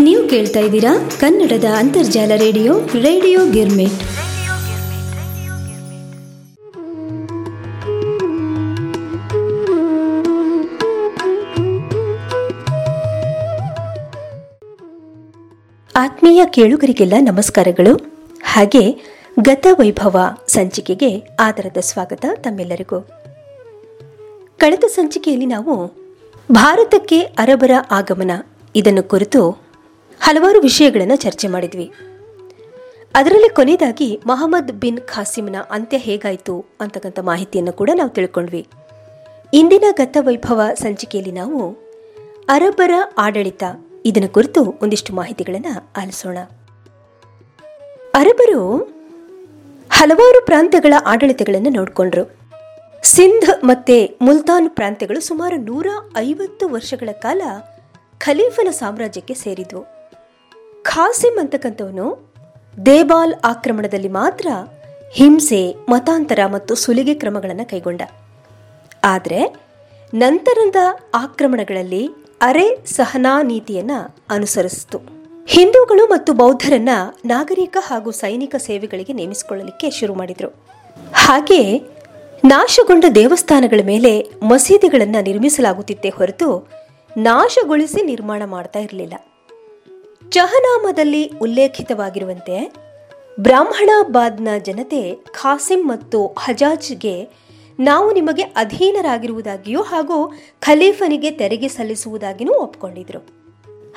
ನೀವು ಕೇಳ್ತಾ ಇದ್ದೀರಾ ಕನ್ನಡದ ಅಂತರ್ಜಾಲ ರೇಡಿಯೋ ರೇಡಿಯೋ ಗಿರ್ಮಿಟ್. ಆತ್ಮೀಯ ಕೇಳುಗರಿಗೆಲ್ಲ ನಮಸ್ಕಾರಗಳು. ಹಾಗೆ ಗತ ವೈಭವ ಸಂಚಿಕೆಗೆ ಆದರದ ಸ್ವಾಗತ ತಮ್ಮೆಲ್ಲರಿಗೂ. ಕಳೆದ ಸಂಚಿಕೆಯಲ್ಲಿ ನಾವು ಭಾರತಕ್ಕೆ ಅರಬರ ಆಗಮನ ಇದನ್ನು ಕುರಿತು ಹಲವಾರು ವಿಷಯಗಳನ್ನು ಚರ್ಚೆ ಮಾಡಿದ್ವಿ. ಅದರಲ್ಲಿ ಕೊನೆಯದಾಗಿ ಮೊಹಮ್ಮದ್ ಬಿನ್ ಖಾಸಿಮ್ನ ಅಂತ್ಯ ಹೇಗಾಯಿತು ಅಂತಕ್ಕಂಥ ಮಾಹಿತಿಯನ್ನು ಕೂಡ ನಾವು ತಿಳ್ಕೊಂಡ್ವಿ. ಇಂದಿನ ಗತ ವೈಭವ ಸಂಚಿಕೆಯಲ್ಲಿ ನಾವು ಅರಬ್ಬರ ಆಡಳಿತ ಇದನ್ನು ಕುರಿತು ಒಂದಿಷ್ಟು ಮಾಹಿತಿಗಳನ್ನು ಆಲಿಸೋಣ. ಅರಬರು ಹಲವಾರು ಪ್ರಾಂತ್ಯಗಳ ಆಡಳಿತಗಳನ್ನು ನೋಡಿಕೊಂಡ್ರು. ಸಿಂಧ್ ಮತ್ತೆ ಮುಲ್ತಾನ್ ಪ್ರಾಂತ್ಯಗಳು ಸುಮಾರು ನೂರ ಐವತ್ತು ವರ್ಷಗಳ ಕಾಲ ಖಲೀಫನ ಸಾಮ್ರಾಜ್ಯಕ್ಕೆ ಸೇರಿದ್ವು. ಖಾಸಿಂ ಅಂತಕ್ಕಂಥವನು ದೇಬಾಲ್ ಆಕ್ರಮಣದಲ್ಲಿ ಮಾತ್ರ ಹಿಂಸೆ, ಮತಾಂತರ ಮತ್ತು ಸುಲಿಗೆ ಕ್ರಮಗಳನ್ನು ಕೈಗೊಂಡ. ಆದರೆ ನಂತರದ ಆಕ್ರಮಣಗಳಲ್ಲಿ ಅರೆ ಸಹನಾ ನೀತಿಯನ್ನು ಅನುಸರಿಸಿತು. ಹಿಂದೂಗಳು ಮತ್ತು ಬೌದ್ಧರನ್ನ ನಾಗರಿಕ ಹಾಗೂ ಸೈನಿಕ ಸೇವೆಗಳಿಗೆ ನೇಮಿಸಿಕೊಳ್ಳಲಿಕ್ಕೆ ಶುರು ಮಾಡಿದರು. ಹಾಗೆಯೇ ನಾಶಗೊಂಡ ದೇವಸ್ಥಾನಗಳ ಮೇಲೆ ಮಸೀದಿಗಳನ್ನು ನಿರ್ಮಿಸಲಾಗುತ್ತಿತ್ತೇ ಹೊರತು ನಾಶಗೊಳಿಸಿ ನಿರ್ಮಾಣ ಮಾಡ್ತಾ ಇರಲಿಲ್ಲ. ಚಹನಾಮದಲ್ಲಿ ಉಲ್ಲೇಖಿತವಾಗಿರುವಂತೆ ಬ್ರಾಹ್ಮಣಾಬಾದ್ನ ಜನತೆ ಖಾಸಿಂ ಮತ್ತು ಹಜಾಜ್ಗೆ ನಾವು ನಿಮಗೆ ಅಧೀನರಾಗಿರುವುದಾಗಿಯೂ ಹಾಗೂ ಖಲೀಫನಿಗೆ ತೆರಿಗೆ ಸಲ್ಲಿಸುವುದಾಗಿಯೂ ಒಪ್ಕೊಂಡಿದ್ರು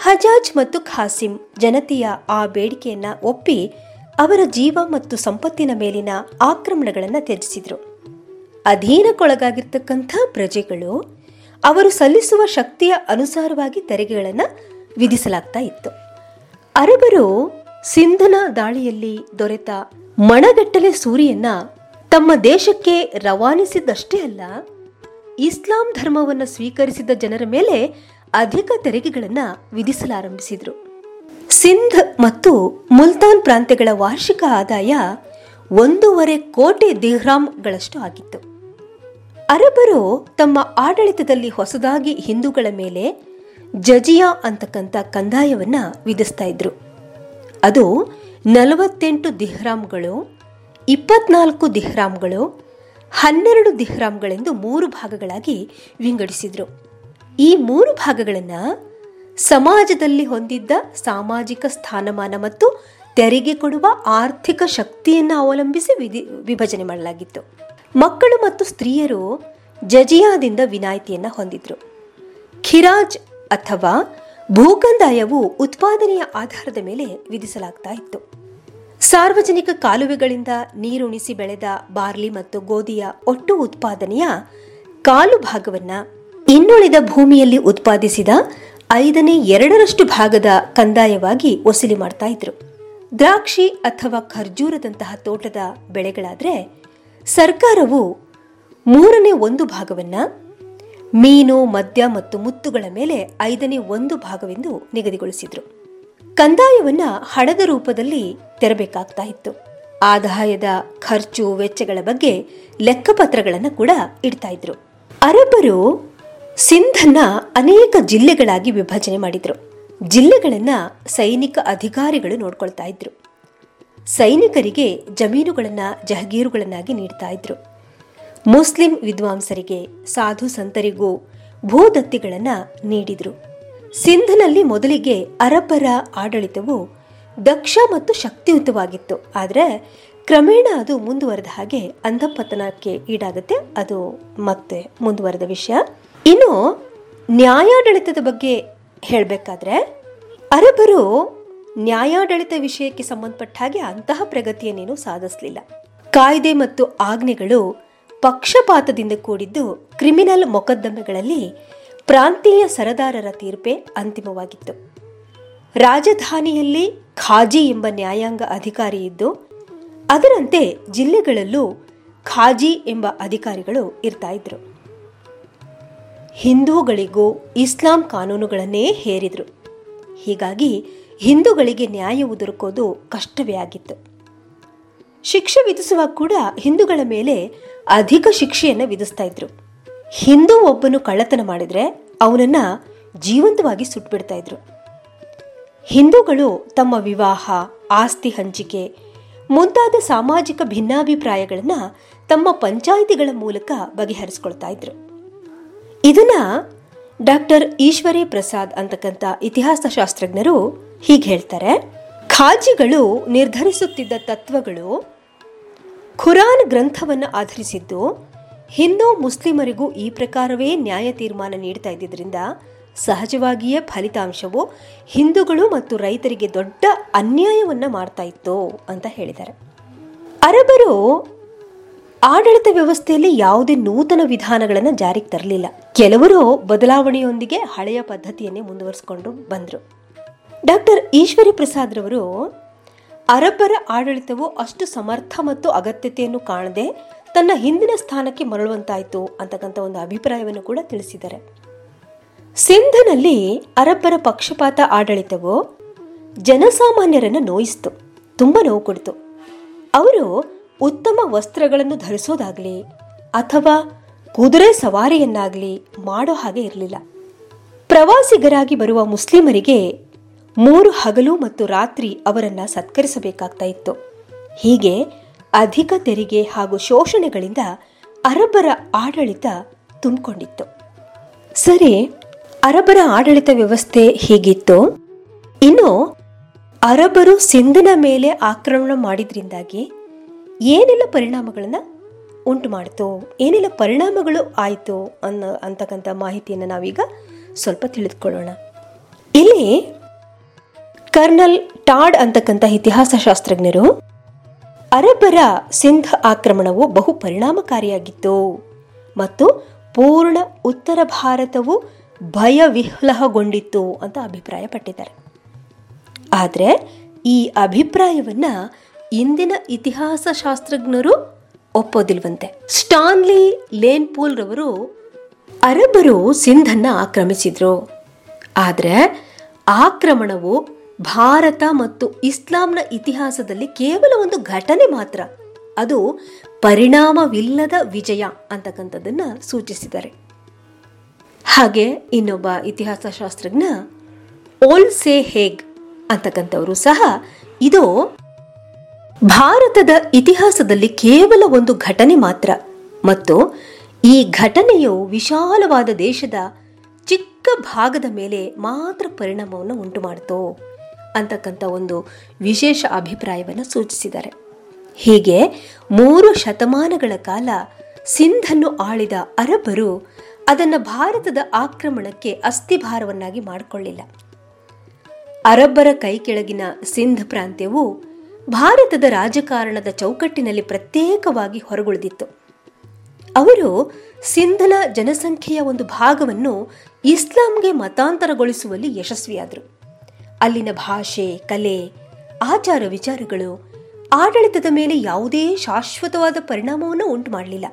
ಹಜಾಜ್ ಮತ್ತು ಖಾಸಿಂ ಜನತೆಯ ಆ ಬೇಡಿಕೆಯನ್ನ ಒಪ್ಪಿ ಅವರ ಜೀವ ಮತ್ತು ಸಂಪತ್ತಿನ ಮೇಲಿನ ಆಕ್ರಮಣಗಳನ್ನು ತ್ಯಜಿಸಿದ್ರು. ಅಧೀನಕ್ಕೊಳಗಾಗಿರ್ತಕ್ಕಂಥ ಪ್ರಜೆಗಳು ಅವರು ಸಲ್ಲಿಸುವ ಶಕ್ತಿಯ ಅನುಸಾರವಾಗಿ ತೆರಿಗೆಗಳನ್ನು ವಿಧಿಸಲಾಗ್ತಾ ಇತ್ತು. ಅರಬರು ಸಿಂಧನ ದಾಳಿಯಲ್ಲಿ ದೊರೆತ ಮಣಗಟ್ಟಲೆ ಸೂರಿಯನ್ನ ತಮ್ಮ ದೇಶಕ್ಕೆ ರವಾನಿಸಿದ್ದಷ್ಟೇ ಅಲ್ಲ, ಇಸ್ಲಾಂ ಧರ್ಮವನ್ನು ಸ್ವೀಕರಿಸಿದ ಜನರ ಮೇಲೆ ಅಧಿಕ ತೆರಿಗೆಗಳನ್ನು ವಿಧಿಸಲಾರಂಭಿಸಿದರು. ಸಿಂಧ್ ಮತ್ತು ಮುಲ್ತಾನ್ ಪ್ರಾಂತ್ಯಗಳ ವಾರ್ಷಿಕ ಆದಾಯ ಒಂದೂವರೆ ಕೋಟಿ ದಿಹ್ರಾಮ್ಗಳಷ್ಟು ಆಗಿತ್ತು. ಅರಬರು ತಮ್ಮ ಆಡಳಿತದಲ್ಲಿ ಹೊಸದಾಗಿ ಹಿಂದೂಗಳ ಮೇಲೆ ಜಜಿಯಾ ಅಂತಕ್ಕಂಥ ಕಂದಾಯವನ್ನ ವಿಧಿಸ್ತಾ ಇದ್ರು. ಅದು ನಲವತ್ತೆಂಟು ದಿಹ್ರಾಮ್ಗಳು, ಇಪ್ಪತ್ನಾಲ್ಕು ದಿಹ್ರಾಮ್ಗಳು, ಹನ್ನೆರಡು ದಿಹ್ರಾಮ್ಗಳೆಂದು ಮೂರು ಭಾಗಗಳಾಗಿ ವಿಂಗಡಿಸಿದ್ರು. ಈ ಮೂರು ಭಾಗಗಳನ್ನು ಸಮಾಜದಲ್ಲಿ ಹೊಂದಿದ್ದ ಸಾಮಾಜಿಕ ಸ್ಥಾನಮಾನ ಮತ್ತು ತೆರಿಗೆ ಕೊಡುವ ಆರ್ಥಿಕ ಶಕ್ತಿಯನ್ನು ಅವಲಂಬಿಸಿ ವಿಧಿ, ವಿಭಜನೆ ಮಾಡಲಾಗಿತ್ತು. ಮಕ್ಕಳು ಮತ್ತು ಸ್ತ್ರೀಯರು ಜಜಿಯಾದಿಂದ ವಿನಾಯಿತಿಯನ್ನು ಹೊಂದಿದ್ರು. ಖಿರಾಜ್ ಅಥವಾ ಭೂಕಂದಾಯವು ಉತ್ಪಾದನೆಯ ಆಧಾರದ ಮೇಲೆ ವಿಧಿಸಲಾಗ್ತಾ ಇತ್ತು. ಸಾರ್ವಜನಿಕ ಕಾಲುವೆಗಳಿಂದ ನೀರುಣಿಸಿ ಬೆಳೆದ ಬಾರ್ಲಿ ಮತ್ತು ಗೋಧಿಯ ಒಟ್ಟು ಉತ್ಪಾದನೆಯ ಕಾಲು ಭಾಗವನ್ನ ಇನ್ನುಳಿದ ಭೂಮಿಯಲ್ಲಿ ಉತ್ಪಾದಿಸಿದ ಐದನೇ ಎರಡರಷ್ಟು ಭಾಗದ ಕಂದಾಯವಾಗಿ ವಸೂಲಿ ಮಾಡ್ತಾ ಇದ್ರು. ದ್ರಾಕ್ಷಿ ಅಥವಾ ಖರ್ಜೂರದಂತಹ ತೋಟದ ಬೆಳೆಗಳಾದರೆ ಸರ್ಕಾರವು ಮೂರನೇ ಒಂದು ಭಾಗವನ್ನ ಮೀನು, ಮದ್ಯ ಮತ್ತು ಮುತ್ತುಗಳ ಮೇಲೆ ಐದನೇ ಒಂದು ಭಾಗವೆಂದು ನಿಗದಿಗೊಳಿಸಿದ್ರು. ಕಂದಾಯವನ್ನ ಹಣದ ರೂಪದಲ್ಲಿ ತೆರಬೇಕಾಗ್ತಾ ಇತ್ತು. ಆದಾಯದ ಖರ್ಚು ವೆಚ್ಚಗಳ ಬಗ್ಗೆ ಲೆಕ್ಕಪತ್ರಗಳನ್ನು ಕೂಡ ಇಡ್ತಾ ಇದ್ರು. ಅರಬ್ಬರು ಸಿಂಧನ್ನ ಅನೇಕ ಜಿಲ್ಲೆಗಳಾಗಿ ವಿಭಜನೆ ಮಾಡಿದ್ರು. ಜಿಲ್ಲೆಗಳನ್ನ ಸೈನಿಕ ಅಧಿಕಾರಿಗಳು ನೋಡ್ಕೊಳ್ತಾ ಇದ್ರು. ಸೈನಿಕರಿಗೆ ಜಮೀನುಗಳನ್ನ ಜಹಗೀರುಗಳನ್ನಾಗಿ ನೀಡ್ತಾ ಇದ್ರು. ಮುಸ್ಲಿಂ ವಿದ್ವಾಂಸರಿಗೆ, ಸಾಧು ಸಂತರಿಗೂ ಭೂದತ್ತಿಗಳನ್ನು ನೀಡಿದರು. ಸಿಂಧನಲ್ಲಿ ಮೊದಲಿಗೆ ಅರಬ್ಬರ ಆಡಳಿತವು ದಕ್ಷ ಮತ್ತು ಶಕ್ತಿಯುತವಾಗಿತ್ತು. ಆದರೆ, ಕ್ರಮೇಣ ಅದು ಮುಂದುವರೆದ ಹಾಗೆ ಅಂಧಪತನಕ್ಕೆ ಈಡಾಗುತ್ತೆ. ಅದು ಮತ್ತೆ ಮುಂದುವರೆದ ವಿಷಯ. ಇನ್ನು, ನ್ಯಾಯಾಡಳಿತದ ಬಗ್ಗೆ ಹೇಳಬೇಕಾದ್ರೆ ಅರಬರು ನ್ಯಾಯಾಡಳಿತ ವಿಷಯಕ್ಕೆ ಸಂಬಂಧಪಟ್ಟ ಹಾಗೆ ಅಂತಹ ಪ್ರಗತಿಯನ್ನೇನು ಸಾಧಿಸಲಿಲ್ಲ. ಕಾಯ್ದೆ ಮತ್ತು ಆಜ್ಞೆಗಳು ಪಕ್ಷಪಾತದಿಂದ ಕೂಡಿದ್ದು ಕ್ರಿಮಿನಲ್ ಮೊಕದ್ದಮೆಗಳಲ್ಲಿ ಪ್ರಾಂತೀಯ ಸರದಾರರ ತೀರ್ಪೇ ಅಂತಿಮವಾಗಿತ್ತು. ರಾಜಧಾನಿಯಲ್ಲಿ ಖಾಜಿ ಎಂಬ ನ್ಯಾಯಾಂಗ ಅಧಿಕಾರಿ ಇದ್ದು, ಅದರಂತೆ ಜಿಲ್ಲೆಗಳಲ್ಲೂ ಖಾಜಿ ಎಂಬ ಅಧಿಕಾರಿಗಳು ಇರ್ತಾ ಇದ್ರು. ಹಿಂದೂಗಳಿಗೂ ಇಸ್ಲಾಂ ಕಾನೂನುಗಳನ್ನೇ ಹೇರಿದ್ರು. ಹೀಗಾಗಿ ಹಿಂದೂಗಳಿಗೆ ನ್ಯಾಯವು ದೊರಕೋದು ಕಷ್ಟವೇ ಆಗಿತ್ತು. ಶಿಕ್ಷೆ ವಿಧಿಸುವಾಗ ಕೂಡ ಹಿಂದೂಗಳ ಮೇಲೆ ಅಧಿಕ ಶಿಕ್ಷೆಯನ್ನು ವಿಧಿಸ್ತಾ ಇದ್ರು. ಹಿಂದೂ ಒಬ್ಬನು ಕಳ್ಳತನ ಮಾಡಿದರೆ ಅವನನ್ನ ಜೀವಂತವಾಗಿ ಸುಟ್ಬಿಡ್ತಾ ಇದ್ರು. ಹಿಂದೂಗಳು ತಮ್ಮ ವಿವಾಹ, ಆಸ್ತಿ ಹಂಚಿಕೆ, ಮುಂತಾದ ಸಾಮಾಜಿಕ ಭಿನ್ನಾಭಿಪ್ರಾಯಗಳನ್ನು ತಮ್ಮ ಪಂಚಾಯಿತಿಗಳ ಮೂಲಕ ಬಗೆಹರಿಸ್ಕೊಳ್ತಾ ಇದ್ರು. ಇದನ್ನ ಡಾಕ್ಟರ್ ಈಶ್ವರಿ ಪ್ರಸಾದ್ ಅಂತಕ್ಕಂಥ ಇತಿಹಾಸ ಶಾಸ್ತ್ರಜ್ಞರು ಹೀಗೆ ಹೇಳ್ತಾರೆ. ಖಾಜಿಗಳು ನಿರ್ಧರಿಸುತ್ತಿದ್ದ ತತ್ವಗಳು ಖುರಾನ್ ಗ್ರಂಥವನ್ನು ಆಧರಿಸಿದ್ದು, ಹಿಂದೂ ಮುಸ್ಲಿಮರಿಗೂ ಈ ಪ್ರಕಾರವೇ ನ್ಯಾಯ ತೀರ್ಮಾನ ನೀಡ್ತಾ ಇದ್ದಿದ್ದರಿಂದ ಸಹಜವಾಗಿಯೇ ಫಲಿತಾಂಶವು ಹಿಂದೂಗಳು ಮತ್ತು ರೈತರಿಗೆ ದೊಡ್ಡ ಅನ್ಯಾಯವನ್ನು ಮಾಡ್ತಾ ಇತ್ತು ಅಂತ ಹೇಳಿದ್ದಾರೆ. ಅರಬರು ಆಡಳಿತ ವ್ಯವಸ್ಥೆಯಲ್ಲಿ ಯಾವುದೇ ನೂತನ ವಿಧಾನಗಳನ್ನು ಜಾರಿಗೆ ತರಲಿಲ್ಲ. ಕೆಲವರು ಬದಲಾವಣೆಯೊಂದಿಗೆ ಹಳೆಯ ಪದ್ಧತಿಯನ್ನೇ ಮುಂದುವರಿಸಿಕೊಂಡು ಬಂದರು. ಡಾಕ್ಟರ್ ಈಶ್ವರಿ ಪ್ರಸಾದ್ ರವರು, ಅರಬ್ಬರ ಆಡಳಿತವು ಅಷ್ಟು ಸಮರ್ಥ ಮತ್ತು ಅಗತ್ಯತೆಯನ್ನು ಕಾಣದೆ ತನ್ನ ಹಿಂದಿನ ಸ್ಥಾನಕ್ಕೆ ಮರಳುವಂತಾಯಿತು ಅಂತಕ್ಕಂಥ ಒಂದು ಅಭಿಪ್ರಾಯವನ್ನು ಕೂಡ ತಿಳಿಸಿದ್ದಾರೆ. ಸಿಂಧನಲ್ಲಿ ಅರಬ್ಬರ ಪಕ್ಷಪಾತ ಆಡಳಿತವು ಜನಸಾಮಾನ್ಯರನ್ನು ನೋಯಿಸ್ತು, ತುಂಬ ನೋವು ಕೊಡ್ತು. ಅವರು ಉತ್ತಮ ವಸ್ತ್ರಗಳನ್ನು ಧರಿಸೋದಾಗಲಿ ಅಥವಾ ಕುದುರೆ ಸವಾರಿಯನ್ನಾಗಲಿ ಮಾಡೋ ಹಾಗೆ ಇರಲಿಲ್ಲ. ಪ್ರವಾಸಿಗರಾಗಿ ಬರುವ ಮುಸ್ಲಿಮರಿಗೆ ಮೂರು ಹಗಲು ಮತ್ತು ರಾತ್ರಿ ಅವರನ್ನು ಸತ್ಕರಿಸಬೇಕಾಗ್ತಾ ಇತ್ತು. ಹೀಗೆ ಅಧಿಕ ತೆರಿಗೆ ಹಾಗೂ ಶೋಷಣೆಗಳಿಂದ ಅರಬ್ಬರ ಆಡಳಿತ ತುಂಬಿಕೊಂಡಿತ್ತು. ಸರಿ, ಅರಬ್ಬರ ಆಡಳಿತ ವ್ಯವಸ್ಥೆ ಹೀಗಿತ್ತು? ಇನ್ನು ಅರಬ್ಬರು ಸಿಂಧನ ಮೇಲೆ ಆಕ್ರಮಣ ಮಾಡಿದ್ರಿಂದಾಗಿ ಏನೆಲ್ಲ ಪರಿಣಾಮಗಳನ್ನು ಉಂಟು ಮಾಡಿತು, ಏನೆಲ್ಲ ಪರಿಣಾಮಗಳು ಆಯಿತು ಅನ್ನೋ, ಅಂತಕ್ಕಂಥ ಮಾಹಿತಿಯನ್ನು ನಾವೀಗ ಸ್ವಲ್ಪ ತಿಳಿದುಕೊಳ್ಳೋಣ. ಇಲ್ಲಿ ಕರ್ನಲ್ ಟಾಡ್ ಅಂತಕ್ಕಂಥ ಇತಿಹಾಸ ಶಾಸ್ತ್ರಜ್ಞರು ಅರಬ್ಬರ ಸಿಂಧ್ ಆಕ್ರಮಣವು ಬಹು ಪರಿಣಾಮಕಾರಿಯಾಗಿತ್ತು ಮತ್ತು ಪೂರ್ಣ ಉತ್ತರ ಭಾರತವು ಭಯವಿಹ್ಲಹಗೊಂಡಿತ್ತು ಅಂತ ಅಭಿಪ್ರಾಯಪಟ್ಟಿದ್ದಾರೆ. ಆದರೆ ಈ ಅಭಿಪ್ರಾಯವನ್ನ ಇಂದಿನ ಇತಿಹಾಸ ಶಾಸ್ತ್ರಜ್ಞರು ಒಪ್ಪೋದಿಲ್ವಂತೆ. ಸ್ಟಾನ್ಲಿ ಲೇನ್ಪೂಲ್ ರವರು ಅರಬ್ಬರು ಸಿಂಧನ್ನು ಆಕ್ರಮಿಸಿದ್ರು. ಆದರೆ ಆಕ್ರಮಣವು ಭಾರತ ಮತ್ತು ಇಸ್ಲಾಂನ ಇತಿಹಾಸದಲ್ಲಿ ಕೇವಲ ಒಂದು ಘಟನೆ ಮಾತ್ರ. ಅದು ಪರಿಣಾಮವಿಲ್ಲದ ವಿಜಯ ಅಂತಕ್ಕಂಥದ್ದನ್ನ ಸೂಚಿಸಿದ್ದಾರೆ. ಹಾಗೆ ಇನ್ನೊಬ್ಬ ಇತಿಹಾಸ ಶಾಸ್ತ್ರಜ್ಞ ಓಲ್ ಸೆ ಹೇಗ್ ಅಂತಕ್ಕಂಥವರು ಸಹ ಇದು ಭಾರತದ ಇತಿಹಾಸದಲ್ಲಿ ಕೇವಲ ಒಂದು ಘಟನೆ ಮಾತ್ರ. ಮತ್ತು ಈ ಘಟನೆಯು ವಿಶಾಲವಾದ ದೇಶದ ಚಿಕ್ಕ ಭಾಗದ ಮೇಲೆ ಮಾತ್ರ ಪರಿಣಾಮವನ್ನು ಉಂಟು ಮಾಡಿತು ಅಂತಕ್ಕಂಥ ಒಂದು ವಿಶೇಷ ಅಭಿಪ್ರಾಯವನ್ನು ಸೂಚಿಸಿದ್ದಾರೆ. ಹೀಗೆ ಮೂರು ಶತಮಾನಗಳ ಕಾಲ ಸಿಂಧನ್ನು ಆಳಿದ ಅರಬ್ಬರು ಅದನ್ನು ಭಾರತದ ಆಕ್ರಮಣಕ್ಕೆ ಅಸ್ಥಿಭಾರವನ್ನಾಗಿ ಮಾಡಿಕೊಳ್ಳಿಲ್ಲ. ಅರಬ್ಬರ ಕೈ ಕೆಳಗಿನ ಸಿಂಧ್ ಪ್ರಾಂತ್ಯವು ಭಾರತದ ರಾಜಕಾರಣದ ಚೌಕಟ್ಟಿನಲ್ಲಿ ಪ್ರತ್ಯೇಕವಾಗಿ ಹೊರಗುಳಿದಿತ್ತು. ಅವರು ಸಿಂಧನ ಜನಸಂಖ್ಯೆಯ ಒಂದು ಭಾಗವನ್ನು ಇಸ್ಲಾಂಗೆ ಮತಾಂತರಗೊಳಿಸುವಲ್ಲಿ ಯಶಸ್ವಿಯಾದರು. ಅಲ್ಲಿನ ಭಾಷೆ, ಕಲೆ, ಆಚಾರ ವಿಚಾರಗಳು ಆಡಳಿತದ ಮೇಲೆ ಯಾವುದೇ ಶಾಶ್ವತವಾದ ಪರಿಣಾಮವನ್ನು ಉಂಟು ಮಾಡಲಿಲ್ಲ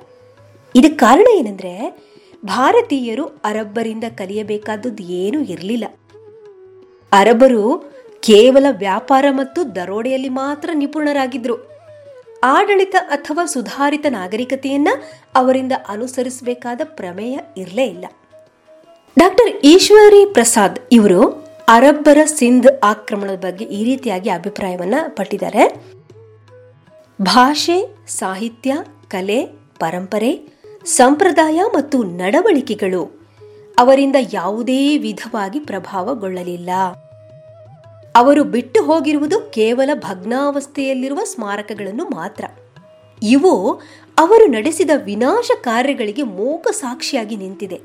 ಇದಕ್ಕೆ ಕಾರಣ ಏನಂದ್ರೆ ಭಾರತೀಯರು ಅರಬ್ಬರಿಂದ ಕಲಿಯಬೇಕಾದದ್ದು ಏನೂ ಇರಲಿಲ್ಲ. ಅರಬ್ಬರು ಕೇವಲ ವ್ಯಾಪಾರ ಮತ್ತು ದರೋಡೆಯಲ್ಲಿ ಮಾತ್ರ ನಿಪುಣರಾಗಿದ್ರು. ಆಡಳಿತ ಅಥವಾ ಸುಧಾರಿತ ನಾಗರಿಕತೆಯನ್ನ ಅವರಿಂದ ಅನುಸರಿಸಬೇಕಾದ ಪ್ರಮೇಯ ಇರಲೇ ಇಲ್ಲ. ಡಾಕ್ಟರ್ ಈಶ್ವರಿ ಪ್ರಸಾದ್ ಇವರು ಅರಬ್ಬರ ಸಿಂಧ್ ಆಕ್ರಮಣದ ಬಗ್ಗೆ ಈ ರೀತಿಯಾಗಿ ಅಭಿಪ್ರಾಯವನ್ನ ಪಟ್ಟಿದ್ದಾರೆ. ಭಾಷೆ, ಸಾಹಿತ್ಯ, ಕಲೆ, ಪರಂಪರೆ, ಸಂಪ್ರದಾಯ ಮತ್ತು ನಡವಳಿಕೆಗಳು ಅವರಿಂದ ಯಾವುದೇ ವಿಧವಾಗಿ ಪ್ರಭಾವಗೊಳ್ಳಲಿಲ್ಲ. ಅವರು ಬಿಟ್ಟು ಹೋಗಿರುವುದು ಕೇವಲ ಭಗ್ನಾವಸ್ಥೆಯಲ್ಲಿರುವ ಸ್ಮಾರಕಗಳನ್ನು ಮಾತ್ರ. ಇವು ಅವರು ನಡೆಸಿದ ವಿನಾಶ ಕಾರ್ಯಗಳಿಗೆ ಮೂಕ ಸಾಕ್ಷಿಯಾಗಿ ನಿಂತಿದೆ.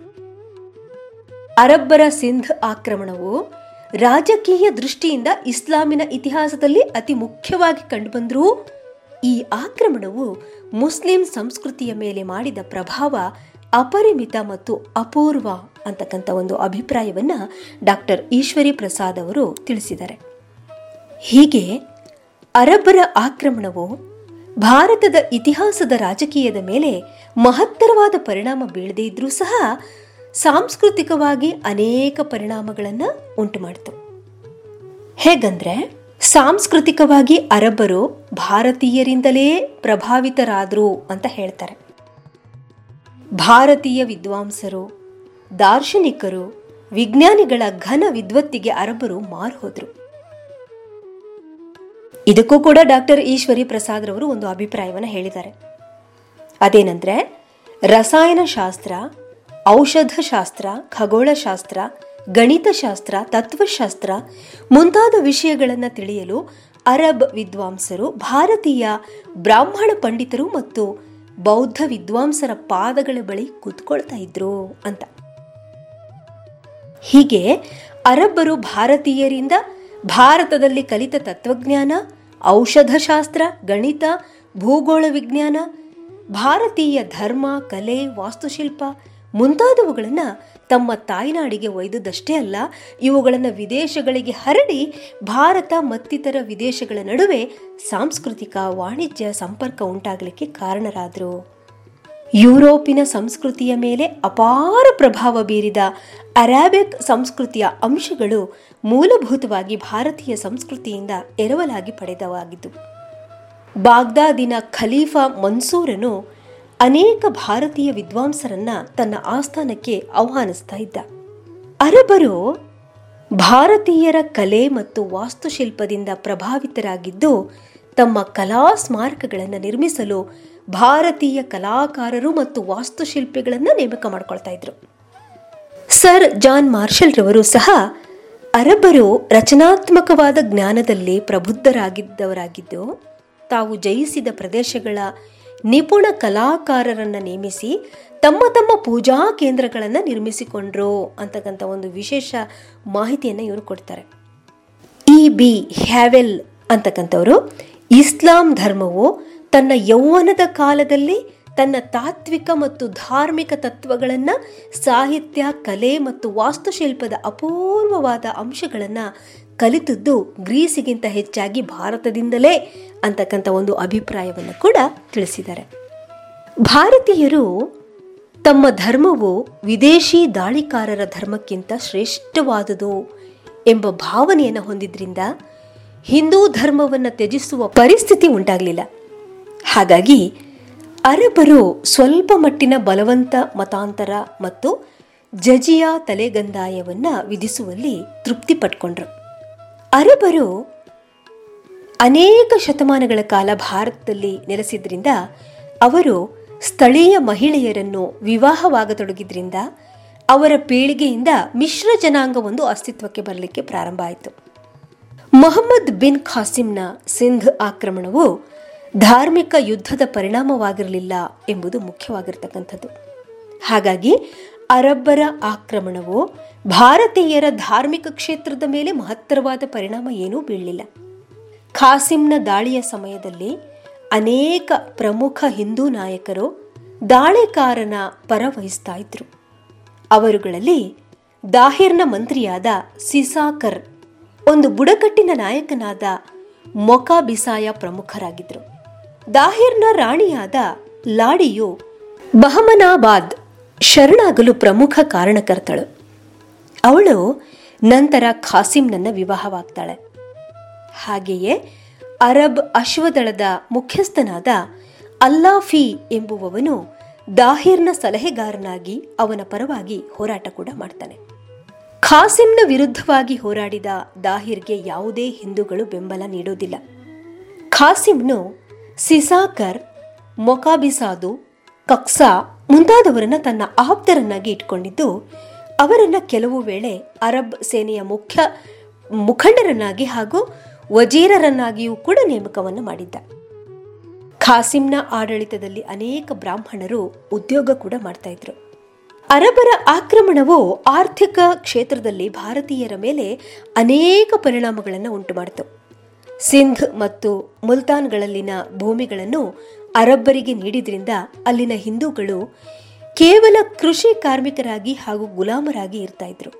ಅರಬ್ಬರ ಸಿಂಧ್ ಆಕ್ರಮಣವು ರಾಜಕೀಯ ದೃಷ್ಟಿಯಿಂದ ಇಸ್ಲಾಮಿನ ಇತಿಹಾಸದಲ್ಲಿ ಅತಿ ಮುಖ್ಯವಾಗಿ ಕಂಡುಬಂದರೂ ಈ ಆಕ್ರಮಣವು ಮುಸ್ಲಿಂ ಸಂಸ್ಕೃತಿಯ ಮೇಲೆ ಮಾಡಿದ ಪ್ರಭಾವ ಅಪರಿಮಿತ ಮತ್ತು ಅಪೂರ್ವ ಅಂತಕ್ಕಂಥ ಒಂದು ಅಭಿಪ್ರಾಯವನ್ನು ಡಾಕ್ಟರ್ ಈಶ್ವರಿ ಪ್ರಸಾದ್ ಅವರು ತಿಳಿಸಿದ್ದಾರೆ. ಹೀಗೆ ಅರಬ್ಬರ ಆಕ್ರಮಣವು ಭಾರತದ ಇತಿಹಾಸದ ರಾಜಕೀಯದ ಮೇಲೆ ಮಹತ್ತರವಾದ ಪರಿಣಾಮ ಬೀಳದೇ ಇದ್ರೂ ಸಹ ಸಾಂಸ್ಕೃತಿಕವಾಗಿ ಅನೇಕ ಪರಿಣಾಮಗಳನ್ನು ಉಂಟು ಮಾಡಿತು ಹೇಗಂದ್ರೆ, ಸಾಂಸ್ಕೃತಿಕವಾಗಿ ಅರಬ್ಬರು ಭಾರತೀಯರಿಂದಲೇ ಪ್ರಭಾವಿತರಾದರು ಅಂತ ಹೇಳ್ತಾರೆ. ಭಾರತೀಯ ವಿದ್ವಾಂಸರು, ದಾರ್ಶನಿಕರು, ವಿಜ್ಞಾನಿಗಳ ಘನ ವಿದ್ವತ್ತಿಗೆ ಅರಬ್ಬರು ಮಾರು ಹೋದರು. ಇದಕ್ಕೂ ಕೂಡ ಡಾಕ್ಟರ್ ಈಶ್ವರಿ ಪ್ರಸಾದ್ ರವರು ಒಂದು ಅಭಿಪ್ರಾಯವನ್ನು ಹೇಳಿದ್ದಾರೆ. ಅದೇನೆಂದರೆ, ರಸಾಯನಶಾಸ್ತ್ರ ಔಷಧಶಾಸ್ತ್ರ, ಖಗೋಳಶಾಸ್ತ್ರ, ಗಣಿತಶಾಸ್ತ್ರ, ತತ್ವಶಾಸ್ತ್ರ ಮುಂತಾದ ವಿಷಯಗಳನ್ನು ತಿಳಿಯಲು ಅರಬ್ ವಿದ್ವಾಂಸರು ಭಾರತೀಯ ಬ್ರಾಹ್ಮಣ ಪಂಡಿತರು ಮತ್ತು ಬೌದ್ಧ ವಿದ್ವಾಂಸರ ಪಾದಗಳ ಬಳಿ ಕೂತ್ಕೊಳ್ತಾ ಇದ್ರು ಅಂತ. ಹೀಗೆ ಅರಬ್ಬರು ಭಾರತೀಯರಿಂದ ಭಾರತದಲ್ಲಿ ಕಲಿತ ತತ್ವಜ್ಞಾನ, ಔಷಧಶಾಸ್ತ್ರ, ಗಣಿತ, ಭೂಗೋಳ ವಿಜ್ಞಾನ, ಭಾರತೀಯ ಧರ್ಮ, ಕಲೆ, ವಾಸ್ತುಶಿಲ್ಪ ಮುಂತಾದವುಗಳನ್ನು ತಮ್ಮ ತಾಯ್ನಾಡಿಗೆ ಒಯ್ದುದಷ್ಟೇ ಅಲ್ಲ, ಇವುಗಳನ್ನು ವಿದೇಶಗಳಿಗೆ ಹರಡಿ ಭಾರತ ಮತ್ತಿತರ ವಿದೇಶಗಳ ನಡುವೆ ಸಾಂಸ್ಕೃತಿಕ ವಾಣಿಜ್ಯ ಸಂಪರ್ಕ ಉಂಟಾಗಲಿಕ್ಕೆ ಕಾರಣರಾದರು. ಯುರೋಪಿನ ಸಂಸ್ಕೃತಿಯ ಮೇಲೆ ಅಪಾರ ಪ್ರಭಾವ ಬೀರಿದ ಅರಾಬಿಕ್ ಸಂಸ್ಕೃತಿಯ ಅಂಶಗಳು ಮೂಲಭೂತವಾಗಿ ಭಾರತೀಯ ಸಂಸ್ಕೃತಿಯಿಂದ ಎರವಲಾಗಿ ಪಡೆದವಾಗಿದ್ದು. ಬಾಗ್ದಾದಿನ ಖಲೀಫಾ ಮನ್ಸೂರನು ಅನೇಕ ಭಾರತೀಯ ವಿದ್ವಾಂಸರನ್ನ ತನ್ನ ಆಸ್ಥಾನಕ್ಕೆ ಆಹ್ವಾನಿಸ್ತಾ ಇದ್ದ. ಅರಬರು ಭಾರತೀಯರ ಕಲೆ ಮತ್ತು ವಾಸ್ತುಶಿಲ್ಪದಿಂದ ಪ್ರಭಾವಿತರಾಗಿದ್ದು ತಮ್ಮ ಕಲಾ ಸ್ಮಾರಕಗಳನ್ನು ನಿರ್ಮಿಸಲು ಭಾರತೀಯ ಕಲಾಕಾರರು ಮತ್ತು ವಾಸ್ತುಶಿಲ್ಪಿಗಳನ್ನು ನೇಮಕ ಮಾಡ್ಕೊಳ್ತಾ ಇದ್ರು. ಸರ್ ಜಾನ್ ಮಾರ್ಷಲ್ ರವರು ಸಹ ಅರಬ್ಬರು ರಚನಾತ್ಮಕವಾದ ಜ್ಞಾನದಲ್ಲಿ ಪ್ರಬುದ್ಧರಾಗಿದ್ದವರಾಗಿದ್ದು, ತಾವು ಜಯಿಸಿದ ಪ್ರದೇಶಗಳ ನಿಪುಣ ಕಲಾಕಾರರನ್ನು ನೇಮಿಸಿ ತಮ್ಮ ತಮ್ಮ ಪೂಜಾ ಕೇಂದ್ರಗಳನ್ನು ನಿರ್ಮಿಸಿಕೊಂಡ್ರು ಅಂತಕ್ಕಂಥ ಒಂದು ವಿಶೇಷ ಮಾಹಿತಿಯನ್ನು ಇವರು ಕೊಡ್ತಾರೆ. ಇ ಬಿ ಹ್ಯಾವೆಲ್ ಅಂತಕ್ಕಂಥವರು ಇಸ್ಲಾಂ ಧರ್ಮವು ತನ್ನ ಯೌವನದ ಕಾಲದಲ್ಲಿ ತನ್ನ ತಾತ್ವಿಕ ಮತ್ತು ಧಾರ್ಮಿಕ ತತ್ವಗಳನ್ನು ಸಾಹಿತ್ಯ, ಕಲೆ ಮತ್ತು ವಾಸ್ತುಶಿಲ್ಪದ ಅಪೂರ್ವವಾದ ಅಂಶಗಳನ್ನು ಕಲಿತದ್ದು ಗ್ರೀಸಿಗಿಂತ ಹೆಚ್ಚಾಗಿ ಭಾರತದಿಂದಲೇ ಅಂತಕ್ಕಂಥ ಒಂದು ಅಭಿಪ್ರಾಯವನ್ನು ಕೂಡ ತಿಳಿಸಿದ್ದಾರೆ. ಭಾರತೀಯರು ತಮ್ಮ ಧರ್ಮವು ವಿದೇಶಿ ದಾಳಿಕಾರರ ಧರ್ಮಕ್ಕಿಂತ ಶ್ರೇಷ್ಠವಾದುದು ಎಂಬ ಭಾವನೆಯನ್ನು ಹೊಂದಿದ್ರಿಂದ ಹಿಂದೂ ಧರ್ಮವನ್ನು ತ್ಯಜಿಸುವ ಪರಿಸ್ಥಿತಿ ಉಂಟಾಗಲಿಲ್ಲ. ಹಾಗಾಗಿ ಅರಬರು ಸ್ವಲ್ಪ ಮಟ್ಟಿನ ಬಲವಂತ ಮತಾಂತರ ಮತ್ತು ಜಜಿಯಾ ತಲೆಗಂದಾಯವನ್ನು ವಿಧಿಸುವಲ್ಲಿ ತೃಪ್ತಿ ಪಟ್ಕೊಂಡ್ರು. ಅರಬರು ಅನೇಕ ಶತಮಾನಗಳ ಕಾಲ ಭಾರತದಲ್ಲಿ ನೆಲೆಸಿದ್ರಿಂದ ಅವರು ಸ್ಥಳೀಯ ಮಹಿಳೆಯರನ್ನು ವಿವಾಹವಾಗತೊಡಗಿದ್ರಿಂದ ಅವರ ಪೀಳಿಗೆಯಿಂದ ಮಿಶ್ರ ಜನಾಂಗವೊಂದು ಅಸ್ತಿತ್ವಕ್ಕೆ ಬರಲಿಕ್ಕೆ ಪ್ರಾರಂಭ ಆಯಿತು. ಮೊಹಮ್ಮದ್ ಬಿನ್ ಖಾಸಿಂನ ಸಿಂಧ್ ಆಕ್ರಮಣವು ಧಾರ್ಮಿಕ ಯುದ್ಧದ ಪರಿಣಾಮವಾಗಿರಲಿಲ್ಲ ಎಂಬುದು ಮುಖ್ಯವಾಗಿರ್ತಕ್ಕಂಥದ್ದು. ಹಾಗಾಗಿ ಅರಬ್ಬರ ಆಕ್ರಮಣವು ಭಾರತೀಯರ ಧಾರ್ಮಿಕ ಕ್ಷೇತ್ರದ ಮೇಲೆ ಮಹತ್ತರವಾದ ಪರಿಣಾಮ ಏನೂ ಬೀಳಲಿಲ್ಲ. ಖಾಸಿಂನ ದಾಳಿಯ ಸಮಯದಲ್ಲಿ ಅನೇಕ ಪ್ರಮುಖ ಹಿಂದೂ ನಾಯಕರು ದಾಳಿಕಾರನ ಪರ ವಹಿಸ್ತಾ ಇದ್ರು. ಅವರುಗಳಲ್ಲಿ ದಾಹಿರ್ನ ಮಂತ್ರಿಯಾದ ಸಿಸಾಕರ್ ಒಂದು ಬುಡಕಟ್ಟಿನ ನಾಯಕನಾದ ಮೊಕಾಬಿಸಾಯ ಪ್ರಮುಖರಾಗಿದ್ದರು ದಾಹಿರ್ನ ರಾಣಿಯಾದ ಲಾಡಿಯು ಬಹಮನಾಬಾದ್ ಶರಣಾಗಲು ಪ್ರಮುಖ ಕಾರಣಕರ್ತಳು. ಅವಳು ನಂತರ ಖಾಸಿಂನನ್ನ ವಿವಾಹವಾಗ್ತಾಳೆ. ಹಾಗೆಯೇ ಅರಬ್ ಅಶ್ವದಳದ ಮುಖ್ಯಸ್ಥನಾದ ಅಲ್ಲಾಫಿ ಎಂಬುವವನು ದಾಹಿರ್ನ ಸಲಹೆಗಾರನಾಗಿ ಅವನ ಪರವಾಗಿ ಹೋರಾಟ ಕೂಡ ಮಾಡ್ತಾನೆ. ಖಾಸಿಂನ ವಿರುದ್ಧವಾಗಿ ಹೋರಾಡಿದ ದಾಹಿರ್ಗೆ ಯಾವುದೇ ಹಿಂದೂಗಳು ಬೆಂಬಲ ನೀಡೋದಿಲ್ಲ ಖಾಸಿಂನು ಸಿಸಾಕರ್, ಮೊಕಾಬಿಸಾದು, ಕಕ್ಸಾ ಮುಂತಾದವರನ್ನ ತನ್ನ ಆಪ್ತರನ್ನಾಗಿ ಇಟ್ಕೊಂಡಿದ್ದು, ಅವರನ್ನು ಕೆಲವು ವೇಳೆ ಅರಬ್ ಸೇನೆಯ ಮುಖ್ಯ ಮುಖಂಡರನ್ನಾಗಿ ಹಾಗೂ ವಜೀರರನ್ನಾಗಿಯೂ ಕೂಡ ನೇಮಕವನ್ನು ಮಾಡಿದ್ದ. ಖಾಸಿಂನ ಆಡಳಿತದಲ್ಲಿ ಅನೇಕ ಬ್ರಾಹ್ಮಣರು ಉದ್ಯೋಗ ಕೂಡ ಮಾಡ್ತಾ ಇದ್ರು. ಅರಬರ ಆಕ್ರಮಣವು ಆರ್ಥಿಕ ಕ್ಷೇತ್ರದಲ್ಲಿ ಭಾರತೀಯರ ಮೇಲೆ ಅನೇಕ ಪರಿಣಾಮಗಳನ್ನು ಉಂಟು ಮಾಡಿತು ಸಿಂಧ್ ಮತ್ತು ಮುಲ್ತಾನ್ಗಳಲ್ಲಿನ ಭೂಮಿಗಳನ್ನು ಅರಬ್ಬರಿಗೆ ನೀಡಿದ್ರಿಂದ ಅಲ್ಲಿನ ಹಿಂದೂಗಳು ಕೇವಲ ಕೃಷಿ ಕಾರ್ಮಿಕರಾಗಿ ಹಾಗೂ ಗುಲಾಮರಾಗಿ ಇರ್ತಾ ಇದ್ರು.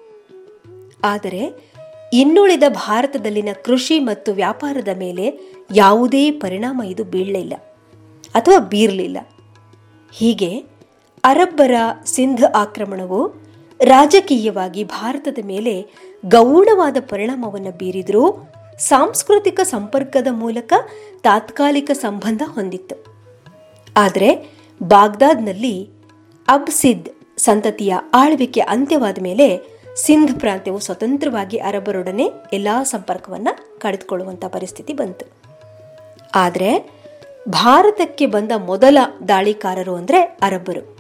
ಆದರೆ ಇನ್ನುಳಿದ ಭಾರತದಲ್ಲಿನ ಕೃಷಿ ಮತ್ತು ವ್ಯಾಪಾರದ ಮೇಲೆ ಯಾವುದೇ ಪರಿಣಾಮ ಇದು ಬೀಳಲಿಲ್ಲ ಅಥವಾ ಬೀರಲಿಲ್ಲ. ಹೀಗೆ ಅರಬ್ಬರ ಸಿಂಧ್ ಆಕ್ರಮಣವು ರಾಜಕೀಯವಾಗಿ ಭಾರತದ ಮೇಲೆ ಗೌಣವಾದ ಪರಿಣಾಮವನ್ನು ಬೀರಿದರೂ ಸಾಂಸ್ಕೃತಿಕ ಸಂಪರ್ಕದ ಮೂಲಕ ತಾತ್ಕಾಲಿಕ ಸಂಬಂಧ ಹೊಂದಿತ್ತು. ಆದರೆ ಬಾಗ್ದಾದ್ನಲ್ಲಿ ಅಬ್ಸಿದ್ ಸಂತತಿಯ ಆಳ್ವಿಕೆ ಅಂತ್ಯವಾದ ಮೇಲೆ ಸಿಂಧ್ ಪ್ರಾಂತ್ಯವು ಸ್ವತಂತ್ರವಾಗಿ ಅರಬ್ಬರೊಡನೆ ಎಲ್ಲಾ ಸಂಪರ್ಕವನ್ನು ಕಳೆದುಕೊಳ್ಳುವಂಥ ಪರಿಸ್ಥಿತಿ ಬಂತು. ಆದರೆ ಭಾರತಕ್ಕೆ ಬಂದ ಮೊದಲ ದಾಳಿಕಾರರು ಅಂದರೆ ಅರಬ್ಬರು.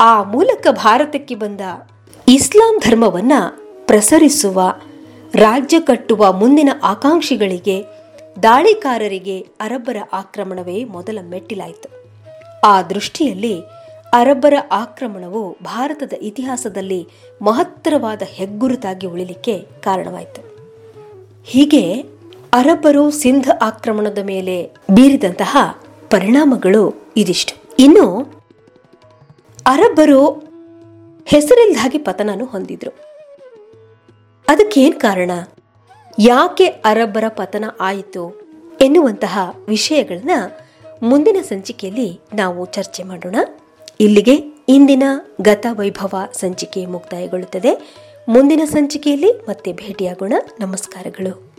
ಆ ಮೂಲಕ ಭಾರತಕ್ಕೆ ಬಂದ ಇಸ್ಲಾಂ ಧರ್ಮವನ್ನ ಪ್ರಸರಿಸುವ, ರಾಜ್ಯ ಕಟ್ಟುವ ಮುಂದಿನ ಆಕಾಂಕ್ಷಿಗಳಿಗೆ ದಾಳಿಕಾರರಿಗೆ ಅರಬ್ಬರ ಆಕ್ರಮಣವೇ ಮೊದಲ ಮೆಟ್ಟಿಲಾಯಿತು. ಆ ದೃಷ್ಟಿಯಲ್ಲಿ ಅರಬ್ಬರ ಆಕ್ರಮಣವು ಭಾರತದ ಇತಿಹಾಸದಲ್ಲಿ ಮಹತ್ತರವಾದ ಹೆಗ್ಗುರುತಾಗಿ ಉಳಿಲಿಕ್ಕೆ ಕಾರಣವಾಯಿತು. ಹೀಗೆ ಅರಬ್ಬರು ಸಿಂಧ ಆಕ್ರಮಣದ ಮೇಲೆ ಬೀರಿದಂತಹ ಪರಿಣಾಮಗಳು ಇದಿಷ್ಟು. ಇನ್ನು ಅರಬ್ಬರು ಹೆಸರಿಲ್ದಾಗಿ ಪತನನು ಹೊಂದಿದ್ರು. ಅದಕ್ಕೇನು ಕಾರಣ? ಯಾಕೆ ಅರಬ್ಬರ ಪತನ ಆಯಿತು ಎನ್ನುವಂತಹ ವಿಷಯಗಳನ್ನ ಮುಂದಿನ ಸಂಚಿಕೆಯಲ್ಲಿ ನಾವು ಚರ್ಚೆ ಮಾಡೋಣ. ಇಲ್ಲಿಗೆ ಇಂದಿನ ಗತ ವೈಭವ ಸಂಚಿಕೆ ಮುಕ್ತಾಯಗೊಳ್ಳುತ್ತದೆ. ಮುಂದಿನ ಸಂಚಿಕೆಯಲ್ಲಿ ಮತ್ತೆ ಭೇಟಿಯಾಗೋಣ. ನಮಸ್ಕಾರಗಳು.